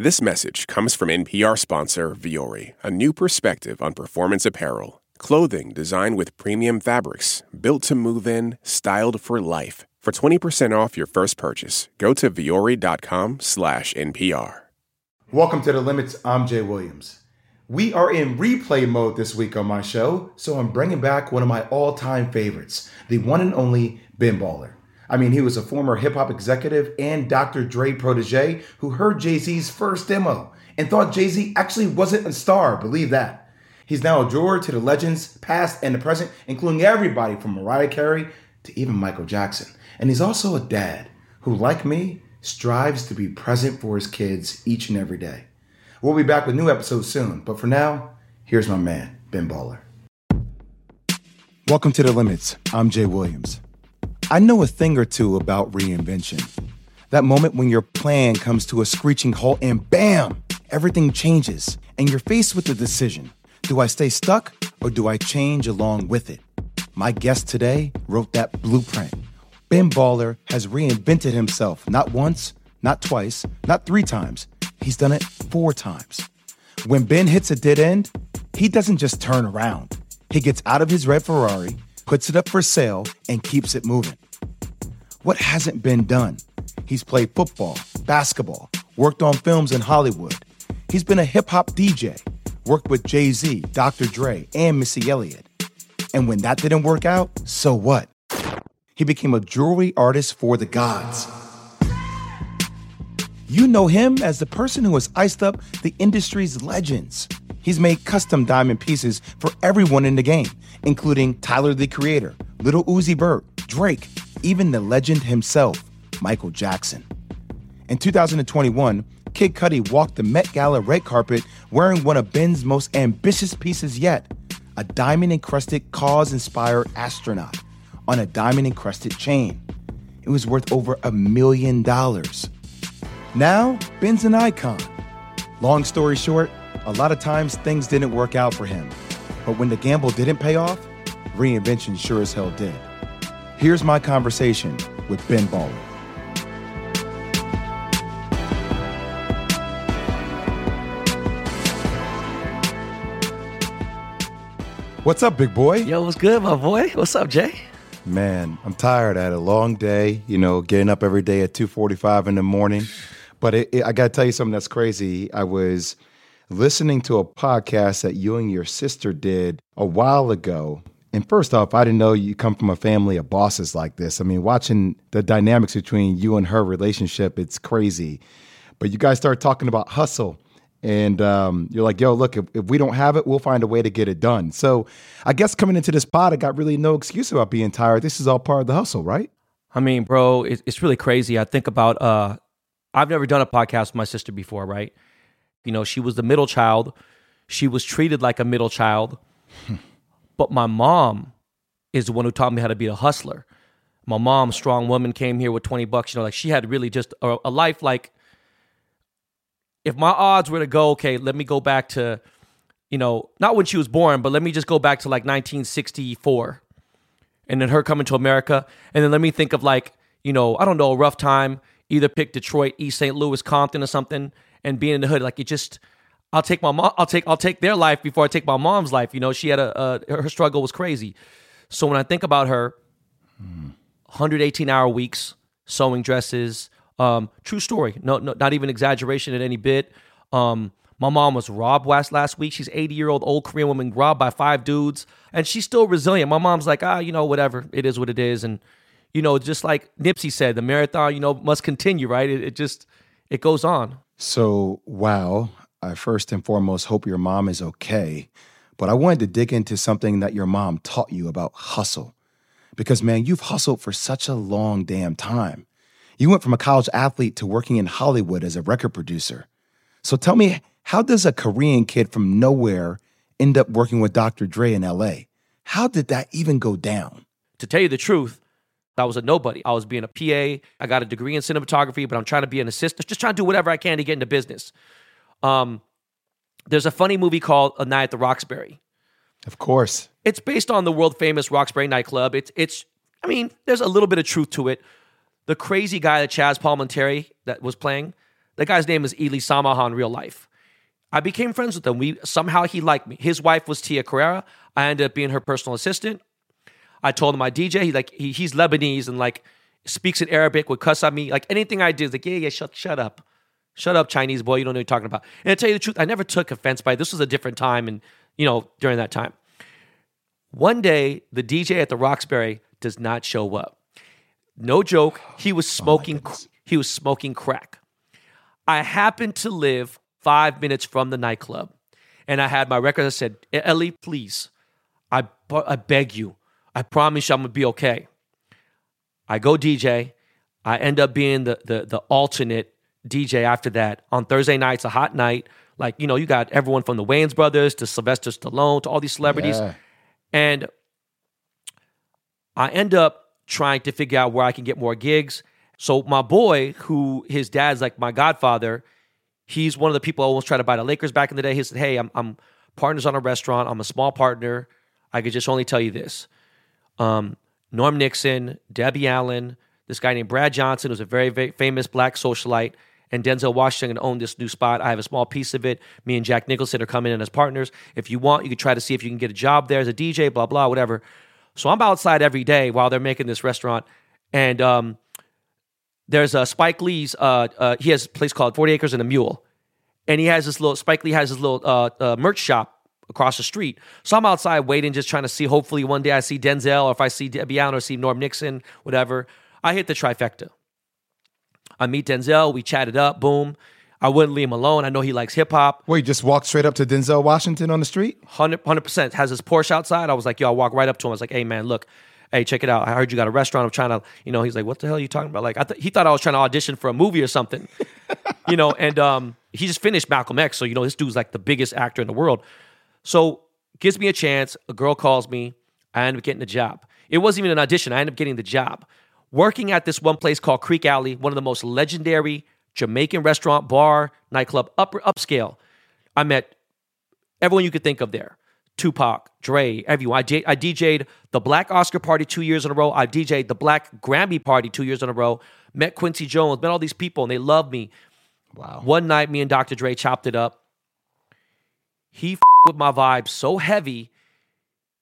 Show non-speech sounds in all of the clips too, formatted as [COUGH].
This message comes from NPR sponsor Vuori, a new perspective on performance apparel. Clothing designed with premium fabrics, built to move in, styled for life. For 20% off your first purchase, go to vuori.com slash NPR. Welcome to The Limits. I'm Jay Williams. We are in replay mode this week on my show, so I'm bringing back one of my all-time favorites, the one and only Ben Baller. I mean, he was a former hip hop executive and Dr. Dre protege who heard Jay Z's first demo and thought Jay Z actually wasn't a star. Believe that. He's now a drawer to the legends, past and the present, including everybody from Mariah Carey to even Michael Jackson. And he's also a dad who, like me, strives to be present for his kids each and every day. We'll be back with new episodes soon, but for now, here's my man, Ben Baller. Welcome to The Limits. I'm Jay Williams. I know a thing or two about reinvention. That moment when your plan comes to a screeching halt and bam, everything changes, and you're faced with the decision do I stay stuck or do I change along with it? My guest today wrote that blueprint. Ben Baller has reinvented himself not once, not twice, not three times. He's done it four times. When Ben hits a dead end, he doesn't just turn around. He gets out of his red Ferrari puts it up for sale, and keeps it moving. What hasn't been done? He's played football, basketball, worked on films in Hollywood. He's been a hip hop DJ, worked with Jay Z, Dr. Dre, and Missy Elliott. And when that didn't work out, so what? He became a jewelry artist for the gods. You know him as the person who has iced up the industry's legends. He's made custom diamond pieces for everyone in the game, including Tyler the Creator, Lil Uzi Vert, Drake, even the legend himself, Michael Jackson. In 2021, Kid Cudi walked the Met Gala red carpet wearing one of Ben's most ambitious pieces yet a diamond encrusted KAWS inspired astronaut on a diamond encrusted chain. It was worth over a million dollars. Now, Ben's an icon. Long story short, a lot of times things didn't work out for him. But when the gamble didn't pay off, reinvention sure as hell did. Here's my conversation with Ben Baller. What's up, big boy? Yo, what's good, my boy? What's up, Jay? Man, I'm tired. I had a long day, you know, getting up every day at 2:45 in the morning. But it, it, I got to tell you something that's crazy. I was listening to a podcast that you and your sister did a while ago. And first off, I didn't know you come from a family of bosses like this. I mean, watching the dynamics between you and her relationship, it's crazy. But you guys start talking about hustle. And um, you're like, yo, look, if, if, we don't have it, we'll find a way to get it done. So I guess coming into this pod, I got really no excuse about being tired. This is all part of the hustle, right? I mean, bro, it's really crazy. I think about, uh, I've never done a podcast with my sister before, right? You know, she was the middle child. She was treated like a middle child. but my mom is the one who taught me how to be a hustler. My mom, strong woman, came here with 20 bucks. You know, like she had really just a, a life like if my odds were to go, okay, let me go back to, you know, not when she was born, but let me just go back to like 1964 and then her coming to America. And then let me think of like, you know, I don't know, a rough time, either pick Detroit, East St. Louis, Compton or something and being in the hood. Like it just, I'll take my mom. I'll take I'll take their life before I take my mom's life. You know, she had a, a her struggle was crazy. So when I think about her, 118 hour weeks sewing dresses. Um, true story. No, no, not even exaggeration at any bit. Um, my mom was robbed last last week. She's 80 year old old Korean woman robbed by five dudes, and she's still resilient. My mom's like, ah, you know, whatever. It is what it is, and you know, just like Nipsey said, the marathon, you know, must continue. Right? It, it just it goes on. So, wow. I first and foremost hope your mom is okay. But I wanted to dig into something that your mom taught you about hustle. Because, man, you've hustled for such a long damn time. You went from a college athlete to working in Hollywood as a record producer. So tell me, how does a Korean kid from nowhere end up working with Dr. Dre in LA? How did that even go down? To tell you the truth, I was a nobody. I was being a PA. I got a degree in cinematography, but I'm trying to be an assistant, just trying to do whatever I can to get into business. Um, there's a funny movie called A Night at the Roxbury. Of course. It's based on the world famous Roxbury nightclub. It's it's I mean, there's a little bit of truth to it. The crazy guy that Chazz Palminteri that was playing, that guy's name is Eli Samaha in real life. I became friends with him. We somehow he liked me. His wife was Tia Carrere. I ended up being her personal assistant. I told him I DJ. He like he, he's Lebanese and like speaks in Arabic, would cuss at me. Like anything I do, he's like, yeah, yeah, shut, shut up. Shut up, Chinese boy. You don't know what you're talking about. And to tell you the truth, I never took offense by it. This was a different time and, you know, during that time. One day, the DJ at the Roxbury does not show up. No joke. He was oh smoking. he was smoking crack. I happened to live five minutes from the nightclub, and I had my record. I said, "Ellie, please, I I beg you, I promise you, I'm gonna be okay." I go DJ. I end up being the the the alternate DJ after that on Thursday nights, a hot night. Like you know, you got everyone from the Wayans brothers to Sylvester Stallone to all these celebrities, Yeah. and I end up trying to figure out where I can get more gigs. So my boy, who his dad's like my godfather, he's one of the people I almost tried to buy the Lakers back in the day. He said, "Hey, I'm, I'm partners on a restaurant. I'm a small partner. I could just only tell you this: um, Norm Nixon, Debbie Allen, this guy named Brad Johnson, who's a very, very famous black socialite, and Denzel Washington own this new spot. I have a small piece of it. Me and Jack Nicholson are coming in as partners. If you want, you could try to see if you can get a job there as a DJ, blah, blah, whatever. So I'm outside every day while they're making this restaurant. And um, there's a Spike Lee's, uh, uh, he has a place called 40 Acres and a Mule. And he has this little, Spike Lee has his little uh, uh, merch shop across the street. So I'm outside waiting, just trying to see. Hopefully, one day I see Denzel, or if I see Debbie Allen, or see Norm Nixon, whatever. I hit the trifecta. I meet Denzel. We chatted up. Boom. I wouldn't leave him alone. I know he likes hip hop. Wait, just walk straight up to Denzel Washington on the street? 100 percent has his Porsche outside. I was like, yo, I walk right up to him. I was like, hey man, look, hey, check it out. I heard you got a restaurant. I'm trying to, you know, he's like, what the hell are you talking about? Like, I th- he thought I was trying to audition for a movie or something, [LAUGHS] you know. And um, he just finished Malcolm X, so you know, this dude's like the biggest actor in the world. So gives me a chance. A girl calls me. I end up getting the job. It wasn't even an audition. I end up getting the job. Working at this one place called Creek Alley, one of the most legendary Jamaican restaurant, bar, nightclub, upper upscale. I met everyone you could think of there. Tupac, Dre, everyone. I, J- I DJ'd the Black Oscar Party two years in a row. I DJ'd the Black Grammy Party two years in a row. Met Quincy Jones, met all these people, and they loved me. Wow. One night, me and Dr. Dre chopped it up. He f- with my vibe so heavy.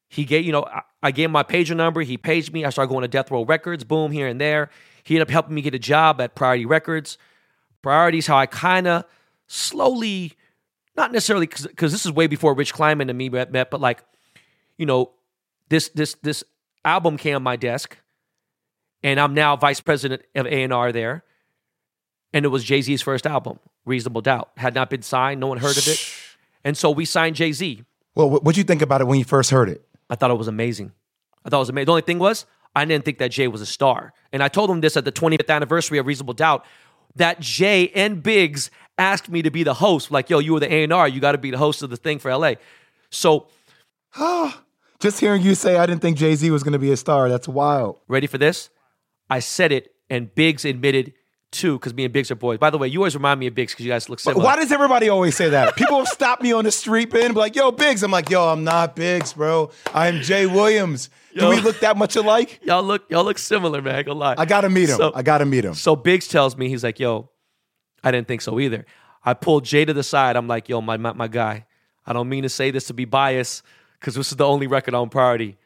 He gave, you know, I, I gave him my pager number. He paged me. I started going to Death Row Records, boom, here and there. He ended up helping me get a job at Priority Records. Priorities, how I kind of slowly, not necessarily because this is way before Rich Kleiman and me met, met, but like, you know, this this this album came on my desk, and I'm now vice president of A and R there, and it was Jay Z's first album, Reasonable Doubt, had not been signed, no one heard of it, and so we signed Jay Z. Well, what would you think about it when you first heard it? I thought it was amazing. I thought it was amazing. The only thing was, I didn't think that Jay was a star. And I told him this at the 25th anniversary of Reasonable Doubt that Jay and Biggs asked me to be the host. Like, yo, you were the A&R. You got to be the host of the thing for LA. So, [GASPS] Just hearing you say I didn't think Jay Z was going to be a star, that's wild. ready for this? I said it, and Biggs admitted too, because me and Biggs are boys. By the way, you always remind me of Biggs because you guys look similar. Why does everybody always say that? People [LAUGHS] have stopped me on the street, and be like, yo, Biggs. I'm like, yo, I'm not Biggs, bro. I'm Jay Williams. Do Yo. we look that much alike? [LAUGHS] y'all look y'all look similar, man. I gonna lie. I got to meet him. So- I got to meet him. So Biggs tells me, he's like, yo, I didn't think so either. I pulled Jay to the side. I'm like, yo, my, my, my guy, I don't mean to say this to be biased because this is the only record on Priority.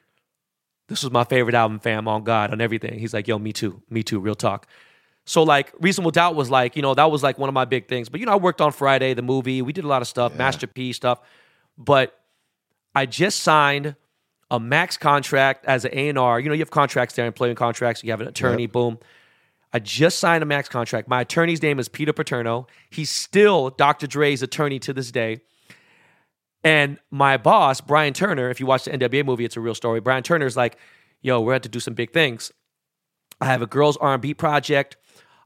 This was my favorite album, fam, on God, on everything. He's like, yo, me too. Me too, real talk. So, like, Reasonable Doubt was like, you know, that was like one of my big things. But, you know, I worked on Friday, the movie. We did a lot of stuff, Masterpiece stuff. But I just signed a max contract as an A&R. You know, you have contracts there, employment contracts. You have an attorney, boom. I just signed a max contract. My attorney's name is Peter Paterno. He's still Dr. Dre's attorney to this day. And my boss, Brian Turner, if you watch the NWA movie, it's a real story. Brian Turner's like, yo, we're at to do some big things. I have a girls R&B project.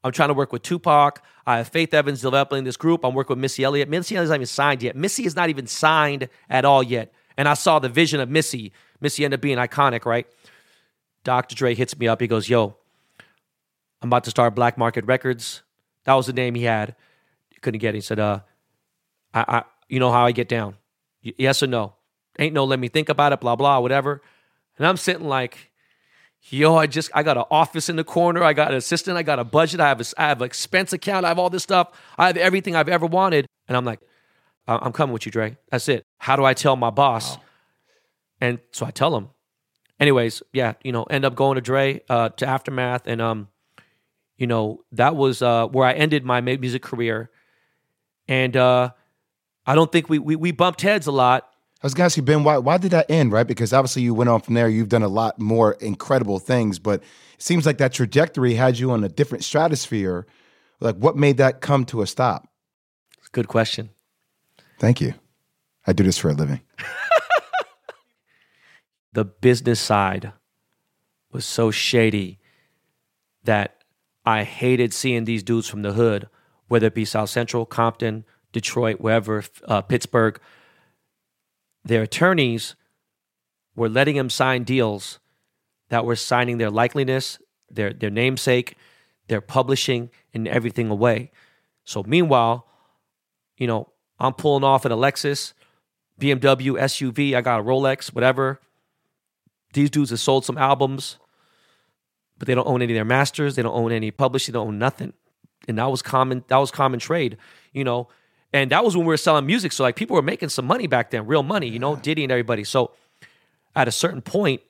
I'm trying to work with Tupac. I have Faith Evans developing this group. I'm working with Missy Elliott. Missy Elliott's not even signed yet. Missy is not even signed at all yet. And I saw the vision of Missy. Missy ended up being iconic, right? Dr. Dre hits me up. He goes, yo, I'm about to start Black Market Records. That was the name he had. Couldn't get it. He said, uh, I, I you know how I get down. Y- yes or no? Ain't no let me think about it, blah, blah, whatever. And I'm sitting like, yo, I just I got an office in the corner, I got an assistant, I got a budget, I have a, I have an expense account, I have all this stuff, I have everything I've ever wanted, and I'm like, I'm coming with you, Dre. That's it. How do I tell my boss? Wow. And so I tell him. Anyways, yeah, you know, end up going to Dre uh, to Aftermath, and um, you know, that was uh, where I ended my music career, and uh, I don't think we, we we bumped heads a lot I was gonna ask you, Ben, why why did that end, right? Because obviously you went on from there. You've done a lot more incredible things, but it seems like that trajectory had you on a different stratosphere. Like, what made that come to a stop? It's a Good question. Thank you. I do this for a living. [LAUGHS] the business side was so shady that I hated seeing these dudes from the hood, whether it be South Central, Compton, Detroit, wherever, uh, Pittsburgh their attorneys were letting him sign deals that were signing their likeliness, their their namesake, their publishing, and everything away. So meanwhile, you know, I'm pulling off an Lexus, BMW, SUV, I got a Rolex, whatever. These dudes have sold some albums, but they don't own any of their masters, they don't own any publishing, they don't own nothing. And that was common, that was common trade, you know. And that was when we were selling music. So like people were making some money back then, real money, you know, Diddy and everybody. So at a certain point,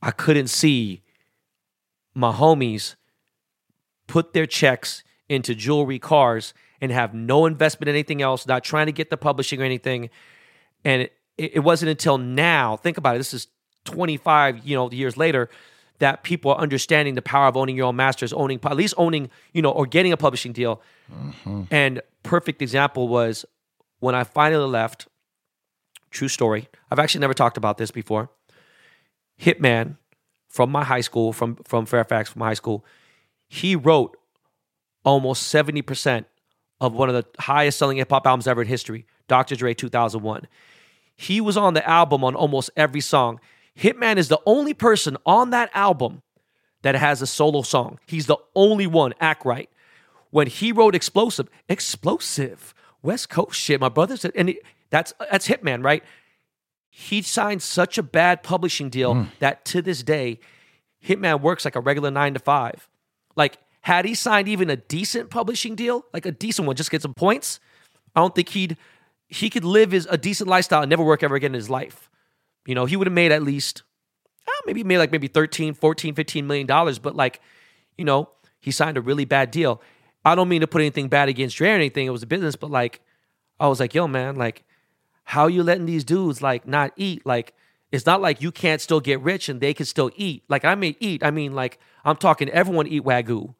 I couldn't see my homies put their checks into jewelry, cars, and have no investment in anything else, not trying to get the publishing or anything. And it, it wasn't until now, think about it, this is 25, you know, years later, that people are understanding the power of owning your own masters, owning at least owning, you know, or getting a publishing deal. Mm-hmm. And perfect example was when I finally left. True story. I've actually never talked about this before. Hittman from my high school, from from Fairfax, from high school, he wrote almost 70% of one of the highest selling hip hop albums ever in history, Dr. Dre 2001. He was on the album on almost every song. Hittman is the only person on that album that has a solo song. He's the only one, act right. When he wrote Explosive, Explosive, West Coast shit, my brother said, and he, that's that's Hittman, right? He signed such a bad publishing deal mm. that to this day, Hittman works like a regular nine to five. Like, had he signed even a decent publishing deal, like a decent one, just get some points, I don't think he'd he could live his a decent lifestyle and never work ever again in his life. You know, he would have made at least, uh, maybe made like maybe 13, 14, 15 million dollars, but like, you know, he signed a really bad deal. I don't mean to put anything bad against Dre or anything. It was a business, but like, I was like, yo, man, like, how you letting these dudes like not eat? Like, it's not like you can't still get rich and they can still eat. Like, I may eat. I mean, like, I'm talking everyone eat wagyu.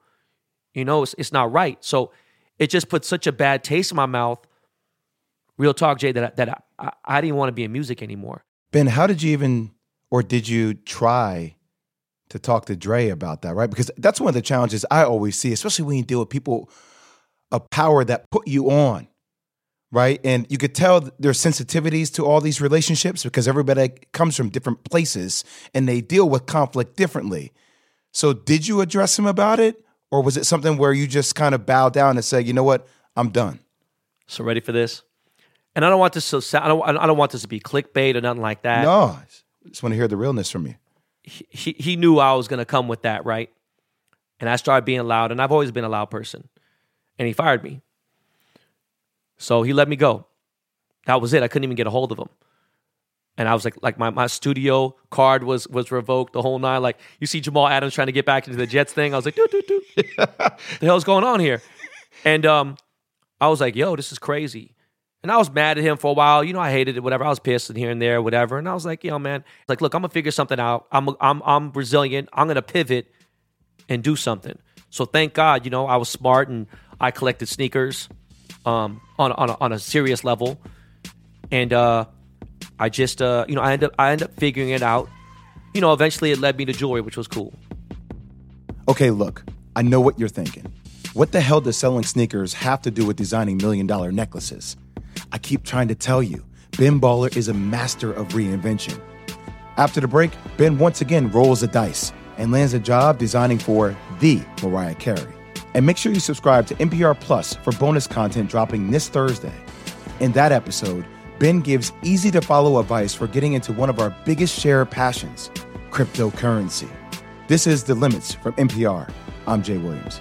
You know, it's, it's not right. So it just put such a bad taste in my mouth. Real talk, Jay, that, that I, I didn't want to be in music anymore. Ben, how did you even, or did you try to talk to Dre about that, right? Because that's one of the challenges I always see, especially when you deal with people of power that put you on, right? And you could tell there's sensitivities to all these relationships because everybody comes from different places and they deal with conflict differently. So, did you address him about it, or was it something where you just kind of bowed down and said, "You know what, I'm done"? So, ready for this? And I don't want this I don't, I don't want this to be clickbait or nothing like that. No, I just want to hear the realness from you. He, he knew I was going to come with that, right? And I started being loud, and I've always been a loud person. And he fired me. So he let me go. That was it. I couldn't even get a hold of him. And I was like, like my, my studio card was was revoked the whole night. Like you see Jamal Adams trying to get back into the Jets thing. I was like, doo. [LAUGHS] the hell's going on here? And um, I was like, yo, this is crazy. And I was mad at him for a while. You know, I hated it, whatever. I was pissed and here and there, whatever. And I was like, yo, man, like, look, I'm gonna figure something out. I'm I'm I'm resilient. I'm gonna pivot and do something. So thank God, you know, I was smart and I collected sneakers um, on on a, on a serious level, and uh, I just uh, you know I end up I end up figuring it out. You know, eventually it led me to jewelry, which was cool. Okay, look, I know what you're thinking. What the hell does selling sneakers have to do with designing million dollar necklaces? I keep trying to tell you, Ben Baller is a master of reinvention. After the break, Ben once again rolls the dice and lands a job designing for the Mariah Carey. And make sure you subscribe to NPR Plus for bonus content dropping this Thursday. In that episode, Ben gives easy to follow advice for getting into one of our biggest share passions cryptocurrency. This is The Limits from NPR. I'm Jay Williams.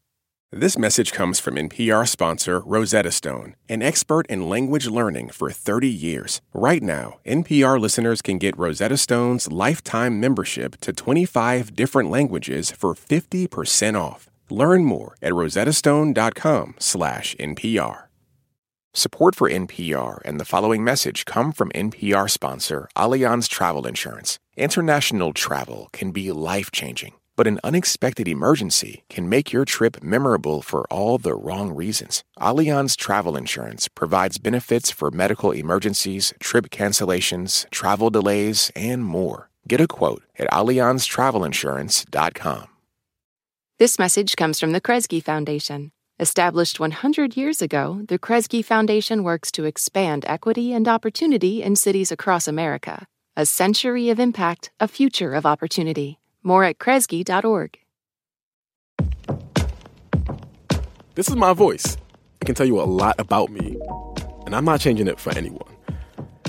This message comes from NPR sponsor Rosetta Stone, an expert in language learning for 30 years. Right now, NPR listeners can get Rosetta Stone's lifetime membership to 25 different languages for 50% off. Learn more at rosettastone.com/npr. Support for NPR and the following message come from NPR sponsor Allianz Travel Insurance. International travel can be life-changing but an unexpected emergency can make your trip memorable for all the wrong reasons. Allianz Travel Insurance provides benefits for medical emergencies, trip cancellations, travel delays, and more. Get a quote at AllianzTravelInsurance.com. This message comes from the Kresge Foundation. Established 100 years ago, the Kresge Foundation works to expand equity and opportunity in cities across America. A century of impact, a future of opportunity. More at Kresge.org. This is my voice. It can tell you a lot about me, and I'm not changing it for anyone.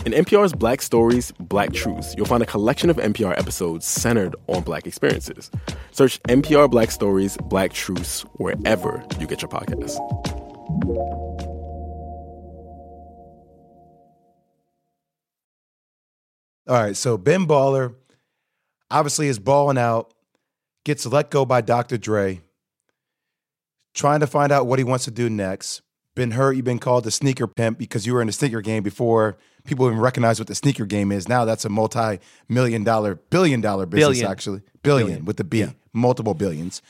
In NPR's Black Stories, Black Truths, you'll find a collection of NPR episodes centered on Black experiences. Search NPR Black Stories, Black Truths wherever you get your podcasts. All right, so Ben Baller obviously is balling out, gets let go by Dr. Dre, trying to find out what he wants to do next. Been hurt, you've been called the sneaker pimp because you were in the sneaker game before people even recognize what the sneaker game is. Now that's a multi million dollar, billion dollar business, Billion. actually. Billion, Billion. with the B, multiple billions.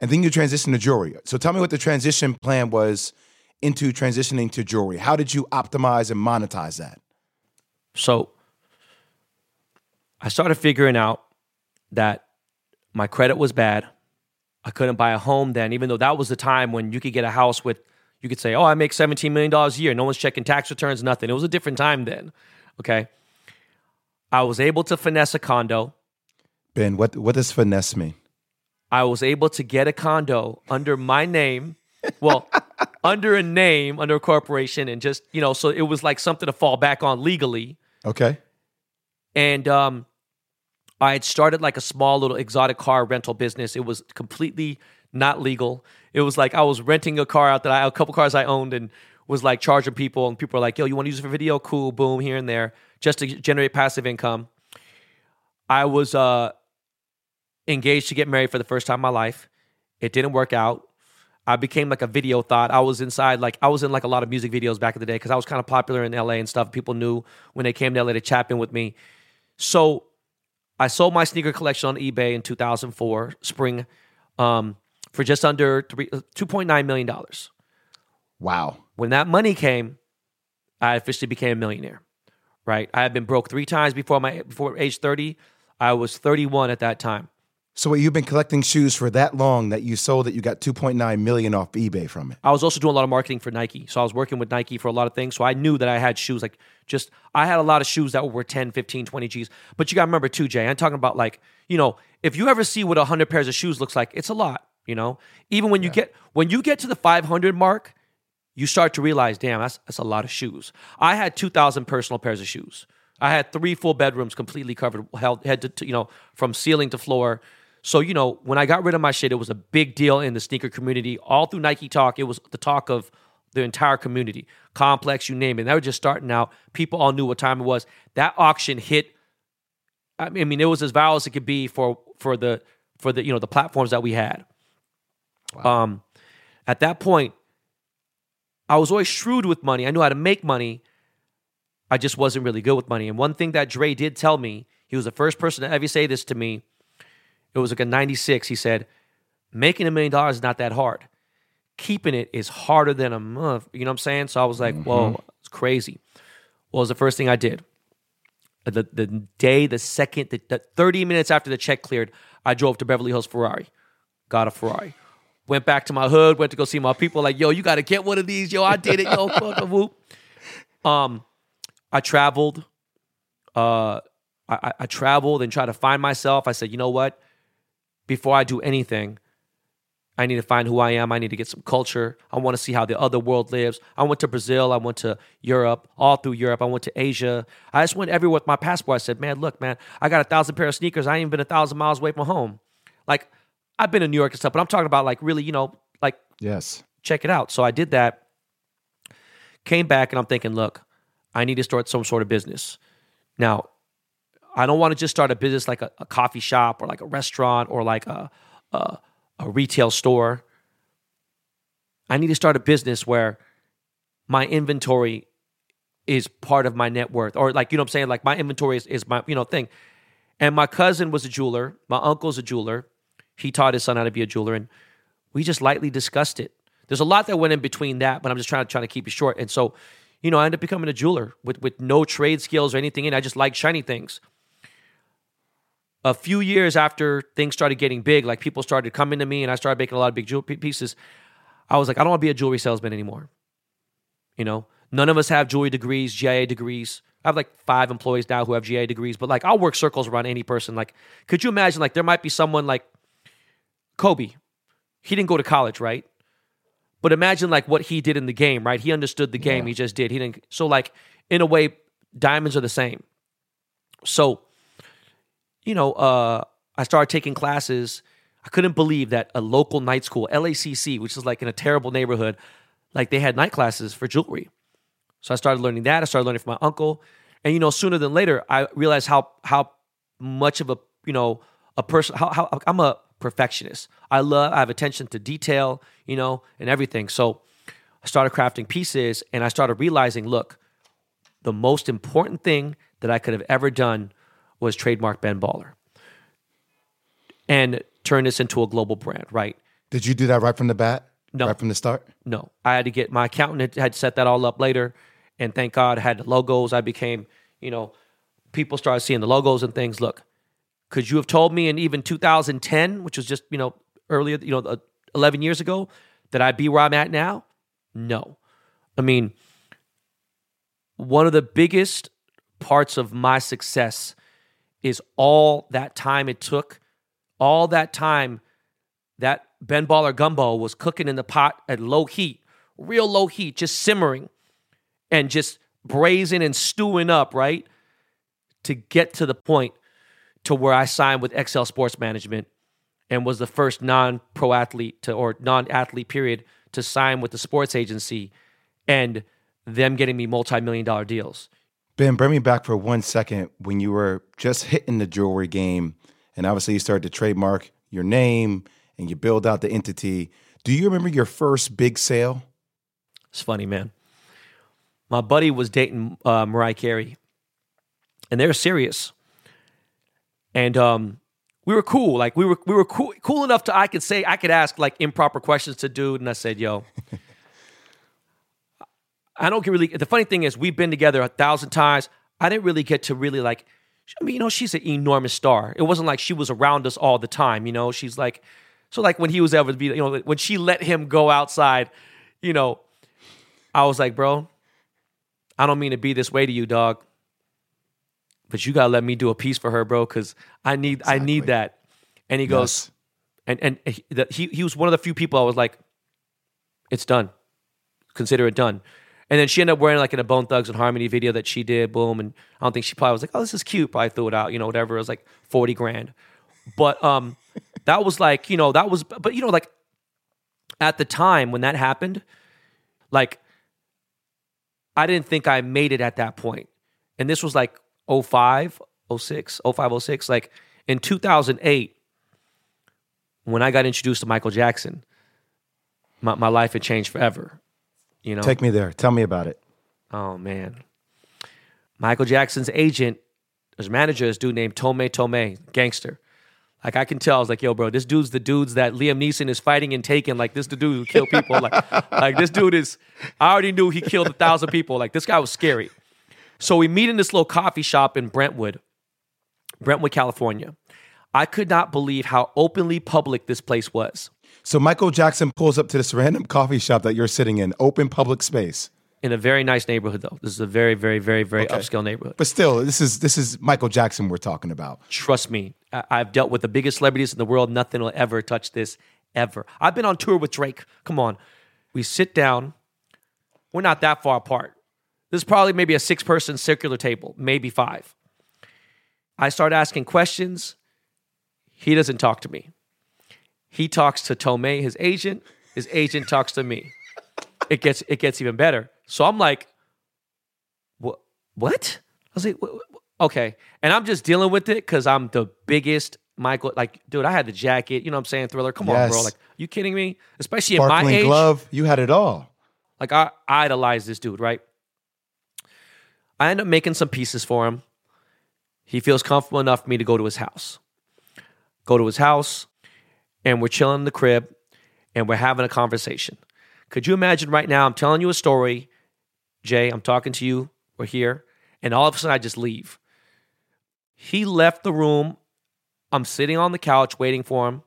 And then you transition to jewelry. So tell me what the transition plan was into transitioning to jewelry. How did you optimize and monetize that? So I started figuring out that my credit was bad. I couldn't buy a home then, even though that was the time when you could get a house with, you could say, oh, I make $17 million a year. No one's checking tax returns, nothing. It was a different time then. Okay. I was able to finesse a condo. Ben, what, what does finesse mean? I was able to get a condo under my name. Well, [LAUGHS] under a name, under a corporation, and just, you know, so it was like something to fall back on legally. Okay. and um, I had started like a small little exotic car rental business. It was completely not legal. It was like I was renting a car out that I a couple cars I owned and was like charging people, and people were like, "Yo, you want to use it for video? Cool, boom, here and there, just to generate passive income." I was uh, engaged to get married for the first time in my life. It didn't work out. I became like a video thought. I was inside, like I was in like a lot of music videos back in the day because I was kind of popular in LA and stuff. People knew when they came to LA to chap in with me. So I sold my sneaker collection on eBay in 2004, spring, um, for just under three, uh, $2.9 million. Wow. When that money came, I officially became a millionaire. Right? I had been broke three times before my before age 30. I was 31 at that time. So what, you've been collecting shoes for that long that you sold that you got 2.9 million off eBay from it. I was also doing a lot of marketing for Nike. So I was working with Nike for a lot of things. So I knew that I had shoes like just I had a lot of shoes that were 10, 15, 20 G's. But you got to remember too, Jay, I'm talking about like, you know, if you ever see what 100 pairs of shoes looks like, it's a lot, you know? Even when you get when you get to the 500 mark, you start to realize, damn, that's that's a lot of shoes. I had 2000 personal pairs of shoes. I had three full bedrooms completely covered, held head to you know, from ceiling to floor. So, you know, when I got rid of my shit, it was a big deal in the sneaker community. All through Nike Talk, it was the talk of the entire community. Complex, you name it. And they were just starting out. People all knew what time it was. That auction hit. I mean, I mean, it was as viral as it could be for for the for the you know the platforms that we had. Um, at that point, I was always shrewd with money. I knew how to make money. I just wasn't really good with money. And one thing that Dre did tell me, he was the first person to ever say this to me. It was like a 96. He said, making a million dollars is not that hard. Keeping it is harder than a month. You know what I'm saying? So I was like, whoa, it's crazy. Well, it was the first thing I did. the, the day, the second, the, the 30 minutes after the check cleared, I drove to Beverly Hills Ferrari, got a Ferrari. Went back to my hood, went to go see my people. Like, yo, you got to get one of these. Yo, I did it. Yo, fuck whoop. Um, I traveled. Uh, I, I traveled and tried to find myself. I said, you know what? Before I do anything, I need to find who I am. I need to get some culture. I want to see how the other world lives. I went to Brazil. I went to Europe, all through Europe. I went to Asia. I just went everywhere with my passport. I said, man, look, man, I got a thousand pair of sneakers. I ain't even been a thousand miles away from home. Like, I've been in New York and stuff, but I'm talking about like really, you know, like, Yes. check it out. So I did that. Came back and I'm thinking, look, I need to start some sort of business. Now, I don't want to just start a business like a, a coffee shop or like a restaurant or like a, a a retail store. I need to start a business where my inventory is part of my net worth or like you know what I'm saying like my inventory is, is my you know thing. And my cousin was a jeweler, my uncle's a jeweler. He taught his son how to be a jeweler and we just lightly discussed it. There's a lot that went in between that, but I'm just trying to trying to keep it short. And so, you know, I ended up becoming a jeweler with with no trade skills or anything in. I just like shiny things a few years after things started getting big, like people started coming to me and I started making a lot of big jewelry pieces, I was like, I don't want to be a jewelry salesman anymore. You know, none of us have jewelry degrees, GIA degrees. I have like five employees now who have GIA degrees, but like I'll work circles around any person. Like, could you imagine like there might be someone like Kobe? He didn't go to college, right? But imagine like what he did in the game, right? He understood the game. He just did. He didn't. So like in a way, diamonds are the same. So you know, uh, I started taking classes. I couldn't believe that a local night school, LACC, which is like in a terrible neighborhood, like they had night classes for jewelry. So I started learning that. I started learning from my uncle, and you know, sooner than later, I realized how how much of a you know a person how, how I'm a perfectionist. I love I have attention to detail, you know, and everything. So I started crafting pieces, and I started realizing, look, the most important thing that I could have ever done was trademark Ben Baller and turn this into a global brand, right? Did you do that right from the bat? No. Right from the start? No, I had to get my accountant had, set that all up later, and thank God I had the logos. I became, you know, people started seeing the logos and things. Look, could you have told me in even 2010, which was just you know earlier, you know, uh, 11 years ago, that I'd be where I'm at now? No, I mean, one of the biggest parts of my success is all that time it took, all that time that Ben Baller gumbo was cooking in the pot at low heat, real low heat, just simmering and just braising and stewing up, right? To get to the point to where I signed with Excel Sports Management and was the first non-pro athlete to or non-athlete period to sign with the sports agency and them getting me multi-million dollar deals. Ben, bring me back for one second when you were just hitting the jewelry game, and obviously you started to trademark your name and you build out the entity. Do you remember your first big sale? It's funny, man. My buddy was dating uh, Mariah Carey, and they were serious. And um, we were cool. Like we were we were cool cool enough to I could say I could ask like improper questions to dude, and I said, "Yo." I don't get really. The funny thing is, we've been together a thousand times. I didn't really get to really like. I mean, you know, she's an enormous star. It wasn't like she was around us all the time. You know, she's like, so like when he was able to be, you know, when she let him go outside, you know, I was like, bro, I don't mean to be this way to you, dog, but you gotta let me do a piece for her, bro, because I need, I need that. And he goes, and and he, the- he he was one of the few people I was like, it's done, consider it done. And then she ended up wearing like in a Bone Thugs-n-Harmony video that she did, boom. And I don't think she probably was like, oh, this is cute. Probably threw it out, you know, whatever. It was like forty grand, but um, that was like you know that was, but you know like at the time when that happened, like I didn't think I made it at that point. And this was like 05, 06, 05, 06. Like in 2008, when I got introduced to Michael Jackson, my, my life had changed forever. You know? Take me there. Tell me about it. Oh man. Michael Jackson's agent, his manager, is a dude named Tohme Tohme, gangster. Like I can tell, I was like, yo, bro, this dude's the dudes that Liam Neeson is fighting and taking. Like this the dude who killed people. Like, [LAUGHS] like this dude is I already knew he killed a thousand people. Like this guy was scary. So we meet in this little coffee shop in Brentwood, Brentwood, California. I could not believe how openly public this place was. So Michael Jackson pulls up to this random coffee shop that you're sitting in, open public space. In a very nice neighborhood, though. This is a very, very, very, very okay. upscale neighborhood. But still, this is this is Michael Jackson we're talking about. Trust me, I- I've dealt with the biggest celebrities in the world. Nothing will ever touch this ever. I've been on tour with Drake. Come on, we sit down. We're not that far apart. This is probably maybe a six person circular table, maybe five. I start asking questions. He doesn't talk to me. He talks to Tohme, his agent. His agent talks to me. It gets it gets even better. So I'm like, what? What? I was like, okay. And I'm just dealing with it because I'm the biggest Michael. Like, dude, I had the jacket. You know what I'm saying? Thriller. Come yes. on, bro. Like, you kidding me? Especially Sparkling at my age. glove. You had it all. Like, I, I idolize this dude, right? I end up making some pieces for him. He feels comfortable enough for me to go to his house. Go to his house and we're chilling in the crib and we're having a conversation. Could you imagine right now? I'm telling you a story, Jay. I'm talking to you. We're here. And all of a sudden, I just leave. He left the room. I'm sitting on the couch waiting for him.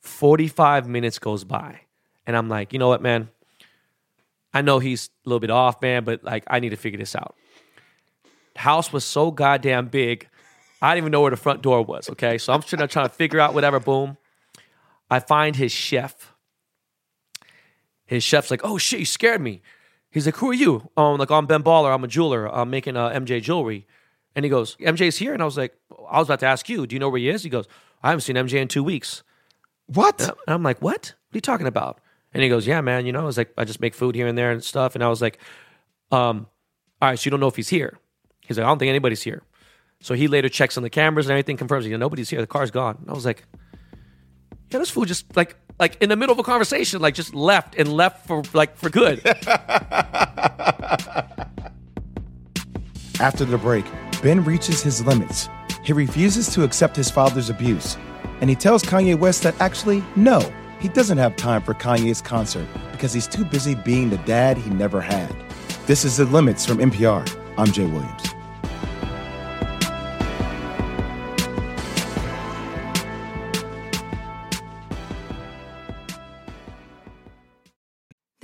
45 minutes goes by. And I'm like, you know what, man? I know he's a little bit off, man, but like, I need to figure this out. House was so goddamn big. I didn't even know where the front door was. Okay, so I'm sitting there trying to figure out whatever. Boom, I find his chef. His chef's like, "Oh shit, you scared me." He's like, "Who are you?" Um, like I'm Ben Baller. I'm a jeweler. I'm making uh, MJ jewelry. And he goes, "MJ's here." And I was like, "I was about to ask you. Do you know where he is?" He goes, "I haven't seen MJ in two weeks." What? And I'm like, "What? What are you talking about?" And he goes, "Yeah, man. You know, I was like, I just make food here and there and stuff." And I was like, "Um, all right. So you don't know if he's here?" He's like, "I don't think anybody's here." So he later checks on the cameras and everything confirms, you know, nobody's here. The car's gone. And I was like, yeah, this fool just like like in the middle of a conversation, like just left and left for like for good. After the break, Ben reaches his limits. He refuses to accept his father's abuse. And he tells Kanye West that actually, no, he doesn't have time for Kanye's concert because he's too busy being the dad he never had. This is The Limits from NPR. I'm Jay Williams.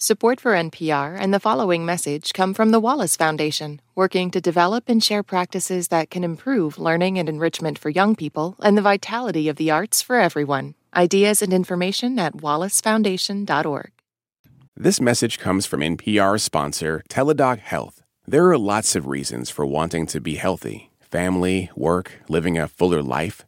Support for NPR and the following message come from the Wallace Foundation, working to develop and share practices that can improve learning and enrichment for young people and the vitality of the arts for everyone. Ideas and information at wallacefoundation.org. This message comes from NPR sponsor Teladoc Health. There are lots of reasons for wanting to be healthy family, work, living a fuller life.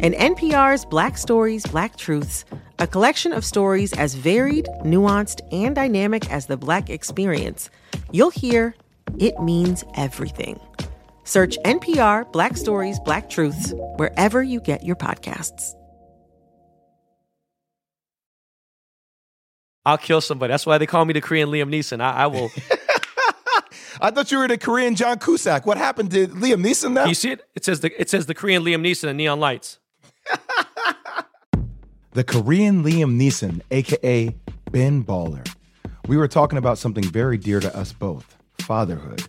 In NPR's Black Stories, Black Truths, a collection of stories as varied, nuanced, and dynamic as the Black experience, you'll hear it means everything. Search NPR Black Stories, Black Truths wherever you get your podcasts. I'll kill somebody. That's why they call me the Korean Liam Neeson. I, I will. [LAUGHS] I thought you were the Korean John Cusack. What happened to Liam Neeson now? You see it? It says the it says the Korean Liam Neeson in neon lights. [LAUGHS] the Korean Liam Neeson, aka Ben Baller. We were talking about something very dear to us both fatherhood.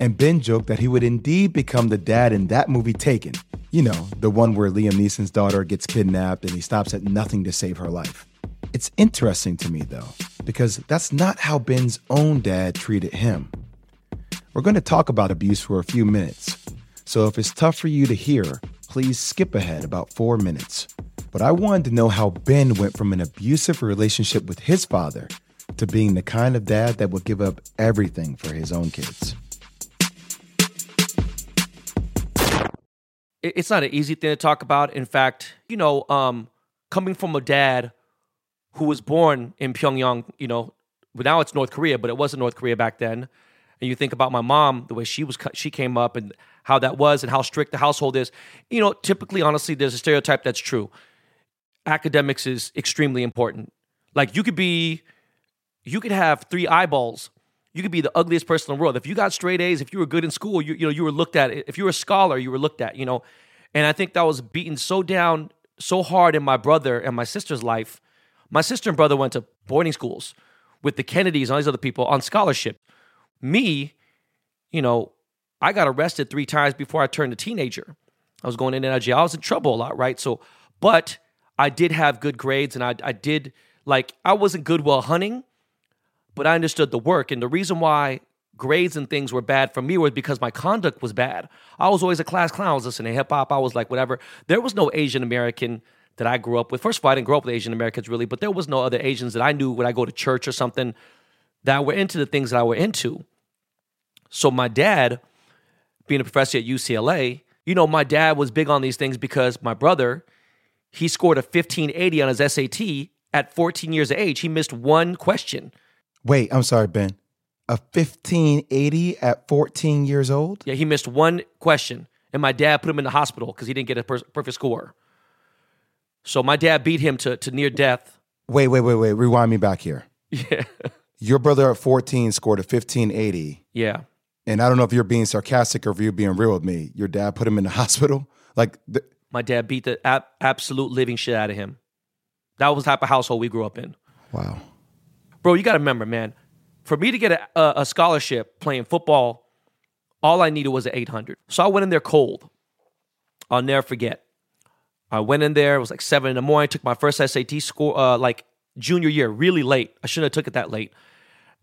And Ben joked that he would indeed become the dad in that movie Taken. You know, the one where Liam Neeson's daughter gets kidnapped and he stops at nothing to save her life. It's interesting to me, though, because that's not how Ben's own dad treated him. We're going to talk about abuse for a few minutes. So if it's tough for you to hear, please skip ahead about four minutes. But I wanted to know how Ben went from an abusive relationship with his father to being the kind of dad that would give up everything for his own kids. It's not an easy thing to talk about. In fact, you know, um, coming from a dad who was born in Pyongyang, you know, now it's North Korea, but it wasn't North Korea back then. And you think about my mom, the way she was, she came up, and how that was, and how strict the household is. You know, typically, honestly, there's a stereotype that's true. Academics is extremely important. Like you could be, you could have three eyeballs. You could be the ugliest person in the world. If you got straight A's, if you were good in school, you, you know, you were looked at. If you were a scholar, you were looked at. You know, and I think that was beaten so down, so hard in my brother and my sister's life. My sister and brother went to boarding schools with the Kennedys and all these other people on scholarship. Me, you know, I got arrested three times before I turned a teenager. I was going in and out of jail. I was in trouble a lot, right? So, but I did have good grades and I, I did like, I wasn't good while hunting, but I understood the work. And the reason why grades and things were bad for me was because my conduct was bad. I was always a class clown. I was listening to hip hop. I was like, whatever. There was no Asian American that I grew up with. First of all, I didn't grow up with Asian Americans really, but there was no other Asians that I knew when I go to church or something that were into the things that I were into. So my dad, being a professor at UCLA, you know, my dad was big on these things because my brother, he scored a 1580 on his SAT at 14 years of age. He missed one question. Wait, I'm sorry, Ben. A 1580 at 14 years old? Yeah, he missed one question. And my dad put him in the hospital because he didn't get a per- perfect score. So my dad beat him to, to near death. Wait, wait, wait, wait. Rewind me back here. [LAUGHS] Yeah. Your brother at 14 scored a 1580. Yeah. And I don't know if you're being sarcastic or if you're being real with me. Your dad put him in the [LAUGHS] hospital? Like, the, My dad beat the ab- absolute living shit out of him. That was the type of household we grew up in. wow. Bro, you got to remember, man, for me to get a, a, a scholarship playing football, all I needed was an 800. So I went in there cold. I'll never forget. I went in there, it was like seven in the morning, took my first SAT score, uh, like junior year, really late. I shouldn't have took it that late.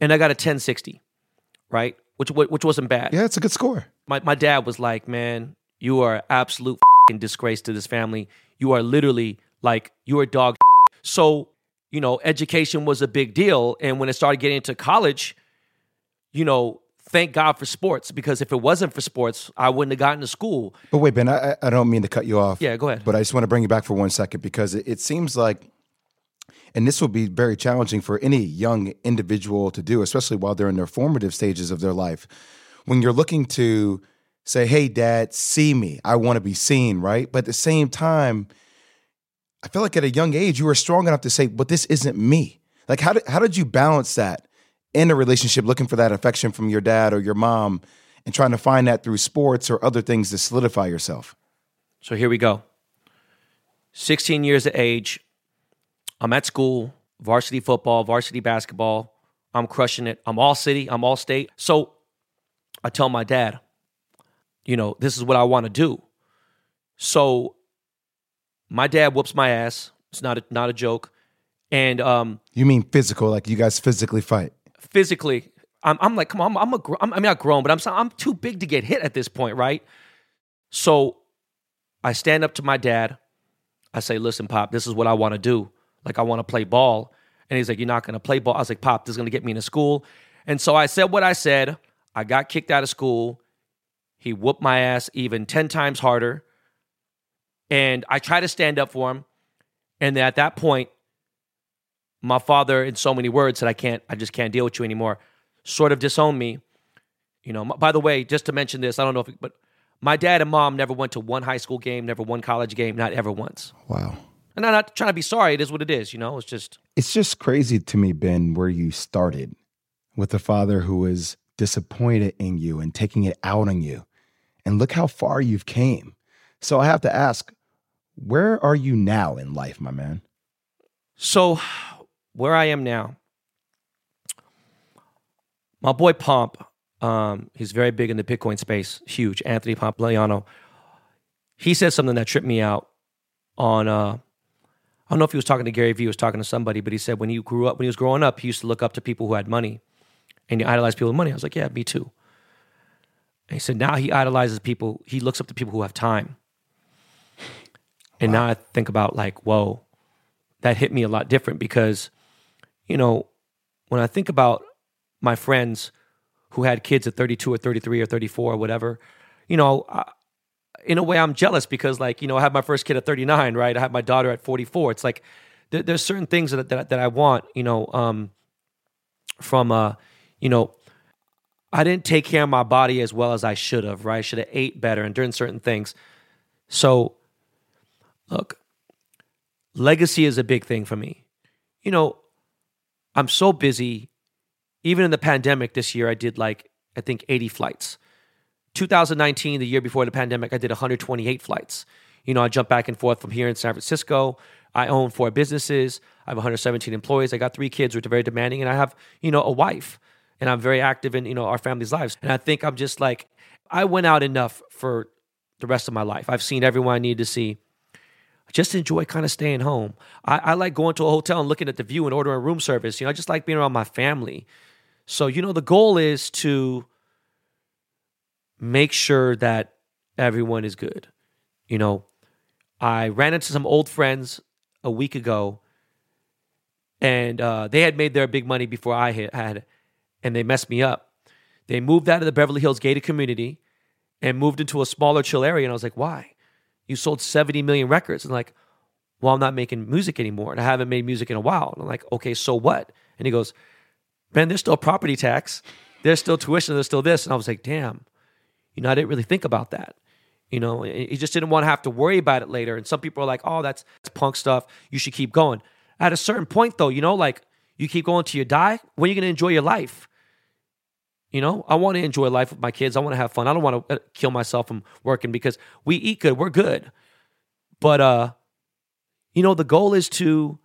And I got a 1060, right? Which, which wasn't bad. Yeah, it's a good score. my, my dad was like, man, you are an absolute fing disgrace to this family. You are literally like, you are dog. So, you know, education was a big deal. And when it started getting into college, you know, thank God for sports because if it wasn't for sports, I wouldn't have gotten to school. But wait, Ben, I, I- I don't mean to cut you off. Yeah, go ahead. But I just want to bring you back for one second because it, it seems like, and this will be very challenging for any young individual to do, especially while they're in their formative stages of their life. When you're looking to say, hey, dad, see me, I want to be seen, right? But at the same time, I feel like at a young age, you were strong enough to say, but this isn't me. Like, how did, how did you balance that in a relationship, looking for that affection from your dad or your mom and trying to find that through sports or other things to solidify yourself? So here we go. 16 years of age. I'm at school, varsity football, varsity basketball. I'm crushing it. I'm all city, I'm all state. So I tell my dad, you know, this is what I want to do. So my dad whoops my ass. It's not a, not a joke. And um, You mean physical, like you guys physically fight? physically, I'm, I'm like, come on, I'm, I'm a, I'm, I'm not grown, but I'm, I'm too big to get hit at this point, right? So I stand up to my dad. I say, listen, Pop, this is what I want to do. Like, I want to play ball. And he's like, you're not going to play ball. I was like, Pop, this is going to get me into school. And so I said what I said. I got kicked out of school. He whooped my ass even 10 times harder. And I tried to stand up for him. And at that point, my father, in so many words, said, I can't, I just can't deal with you anymore, sort of disowned me. You know, by the way, just to mention this, I don't know if, but my dad and mom never went to one high school game, never one college game, not ever once. Wow. And I'm not trying to be sorry. It is what it is. You know, it's just, It's just crazy to me, Ben, where you started with a father who was disappointed in you and taking it out on you. And look how far you've came. So I have to ask, where are you now in life, my man? So, where I am now, my boy Pomp, um, he's very big in the Bitcoin space, huge. Anthony Pompliano. He said something that tripped me out on. Uh, I don't know if he was talking to Gary Vee, he was talking to somebody, but he said when he grew up, when he was growing up, he used to look up to people who had money, and he idolized people with money. I was like, yeah, me too. And he said now he idolizes people. He looks up to people who have time. And now I think about like, whoa, that hit me a lot different because, you know, when I think about my friends who had kids at 32 or 33 or 34 or whatever, you know, I, in a way I'm jealous because like, you know, I had my first kid at 39, right? I had my daughter at 44. It's like there, there's certain things that, that, that I want, you know, um, from, uh, you know, I didn't take care of my body as well as I should have, right? I should have ate better and done certain things. So, look, legacy is a big thing for me. You know, I'm so busy. Even in the pandemic this year, I did like, I think 80 flights. 2019, the year before the pandemic, I did 128 flights. You know, I jumped back and forth from here in San Francisco. I own four businesses. I have 117 employees. I got three kids, which are very demanding, and I have, you know, a wife. And I'm very active in, you know, our family's lives. And I think I'm just like, I went out enough for the rest of my life. I've seen everyone I need to see. I just enjoy kind of staying home. I, I like going to a hotel and looking at the view and ordering room service. You know, I just like being around my family. So, you know, the goal is to make sure that everyone is good. You know, I ran into some old friends a week ago, and uh, they had made their big money before I had, and they messed me up. They moved out of the Beverly Hills gated community and moved into a smaller, chill area. And I was like, why? You sold 70 million records. And like, well, I'm not making music anymore. And I haven't made music in a while. And I'm like, okay, so what? And he goes, Ben, there's still property tax. There's still tuition. There's still this. And I was like, damn, you know, I didn't really think about that. You know, he just didn't want to have to worry about it later. And some people are like, oh, that's, that's punk stuff. You should keep going. At a certain point, though, you know, like you keep going till you die. When are you going to enjoy your life? You know, I want to enjoy life with my kids. I want to have fun. I don't want to uh, kill myself from working because we eat good. We're good. But, uh, you know, the goal is to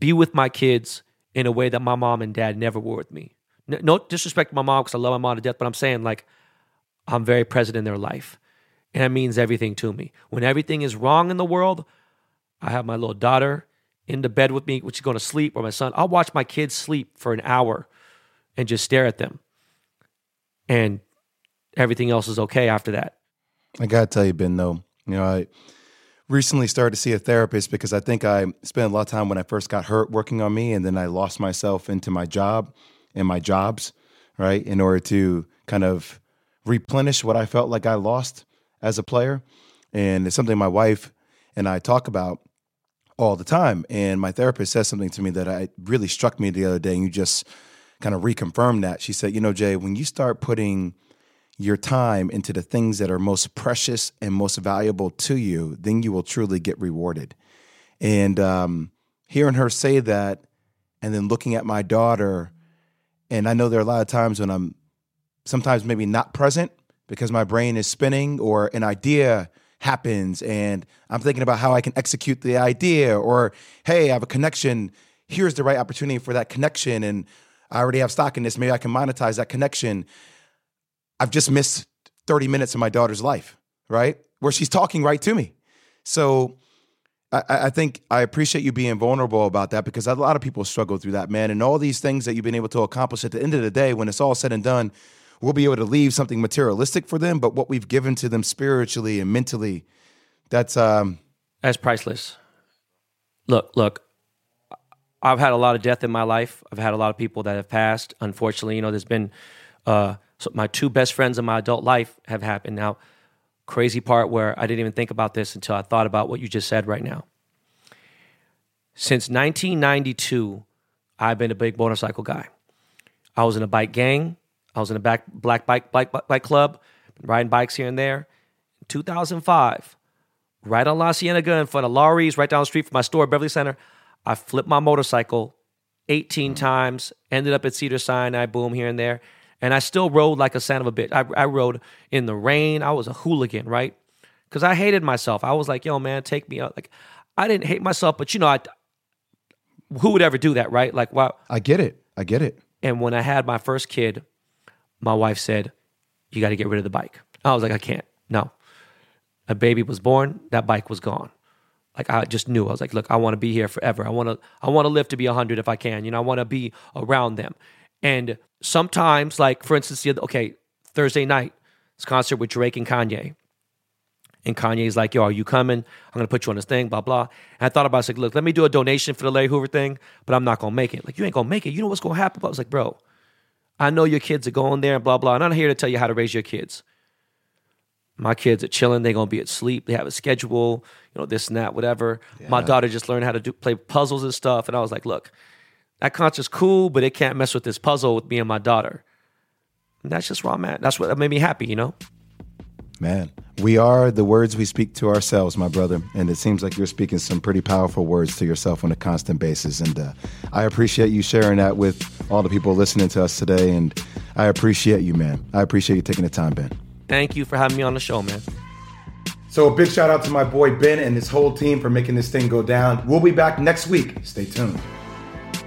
be with my kids in a way that my mom and dad never were with me. No disrespect to my mom because I love my mom to death, but I'm saying like I'm very present in their life. And it means everything to me. When everything is wrong in the world, I have my little daughter in the bed with me, which is going to sleep, or my son. I'll watch my kids sleep for an hour and just stare at them. And everything else is okay after that. I got to tell you, Ben, though, you know, I recently started to see a therapist because I think I spent a lot of time when I first got hurt working on me, and then I lost myself into my job and my jobs, right, in order to kind of replenish what I felt like I lost as a player. And it's something my wife and I talk about all the time. And my therapist says something to me that I really struck me the other day, and you just kind of reconfirmed that. She said, You know, Jay, when you start putting your time into the things that are most precious and most valuable to you, then you will truly get rewarded. And um, hearing her say that, and then looking at my daughter, and I know there are a lot of times when I'm sometimes maybe not present because my brain is spinning or an idea happens and I'm thinking about how I can execute the idea or hey, I have a connection. Here's the right opportunity for that connection and I already have stock in this. Maybe I can monetize that connection. I've just missed 30 minutes of my daughter's life, right? Where she's talking right to me. So I, I, think I appreciate you being vulnerable about that because a lot of people struggle through that, man. And all these things that you've been able to accomplish at the end of the day, when it's all said and done, we'll be able to leave something materialistic for them, but what we've given to them spiritually and mentally, that's um priceless. Look, look, I've had a lot of death in my life. I've had a lot of people that have passed. Unfortunately, you know, there's been uh, so my two best friends in my adult life have happened. Now, crazy part where I didn't even think about this until I thought about what you just said right now. Since 1992, I've been a big motorcycle guy. I was in a bike gang. I was in a back, black bike, bike, bike club, riding bikes here and there. In 2005, right on La Cienega in front of Lawry's, right down the street from my store, Beverly Center, I flipped my motorcycle 18 mm. times, ended up at Cedar Sinai, boom, here and there. And I still rode like a son of a bitch. I, I rode in the rain. I was a hooligan, right? Because I hated myself. I was like, yo, man, take me out. Like, I didn't hate myself, but you know, I, who would ever do that, right? Like, wow. I get it. I get it. And when I had my first kid, my wife said, You got to get rid of the bike. I was like, I can't. No. A baby was born, that bike was gone. Like I just knew. I was like, look, I want to be here forever. I want to I want to live to be 100 if I can. You know, I want to be around them. And sometimes like for instance, the other, okay, Thursday night, this concert with Drake and Kanye. And Kanye's like, yo, are you coming? I'm gonna put you on this thing, blah, blah. And I thought about it, I was like, look, let me do a donation for the Larry Hoover thing, but I'm not gonna make it. Like, you ain't gonna make it. You know what's gonna happen? But I was like, bro, I know your kids are going there and blah, blah. And I'm not here to tell you how to raise your kids. My kids are chilling, they're gonna be asleep, they have a schedule, you know, this and that, whatever. My daughter just learned how to do play puzzles and stuff. And I was like, look, that concert's cool, but it can't mess with this puzzle with me and my daughter. And that's just where I'm at. That's what made me happy, you know? Man, we are the words we speak to ourselves, my brother. And it seems like you're speaking some pretty powerful words to yourself on a constant basis. And uh, I appreciate you sharing that with all the people listening to us today. And I appreciate you, man. I appreciate you taking the time, Ben. Thank you for having me on the show, man. So a big shout out to my boy Ben and his whole team for making this thing go down. We'll be back next week. Stay tuned.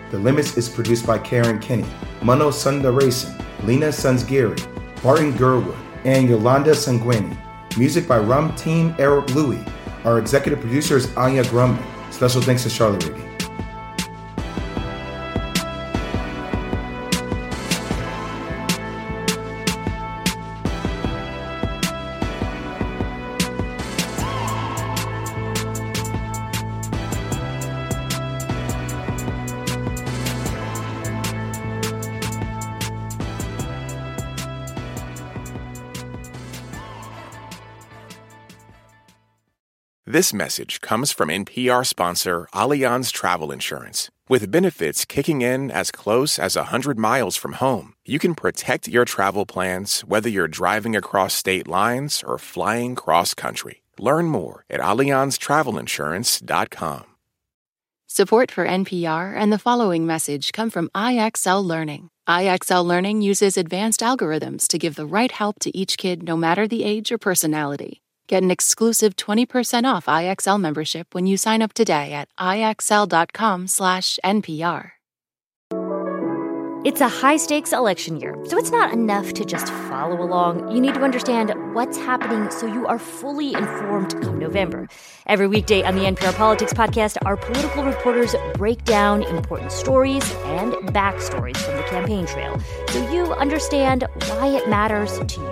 The Limits is produced by Karen Kinney, Mano Sundaresan, Lena Sunsgiri, Barton Girdwood, and Yolanda Sangweni. Music by Ramtin Arablouei. Our executive producer is Anya Grundmann. Special thanks to Charlotte Riggy. This message comes from NPR sponsor Allianz Travel Insurance. With benefits kicking in as close as 100 miles from home, you can protect your travel plans whether you're driving across state lines or flying cross country. Learn more at AllianzTravelInsurance.com. Support for NPR and the following message come from IXL Learning. IXL Learning uses advanced algorithms to give the right help to each kid no matter the age or personality. Get an exclusive 20% off IXL membership when you sign up today at IXL.com/NPR. It's a high stakes election year, so it's not enough to just follow along. You need to understand what's happening so you are fully informed come November. Every weekday on the NPR Politics Podcast, our political reporters break down important stories and backstories from the campaign trail so you understand why it matters to you.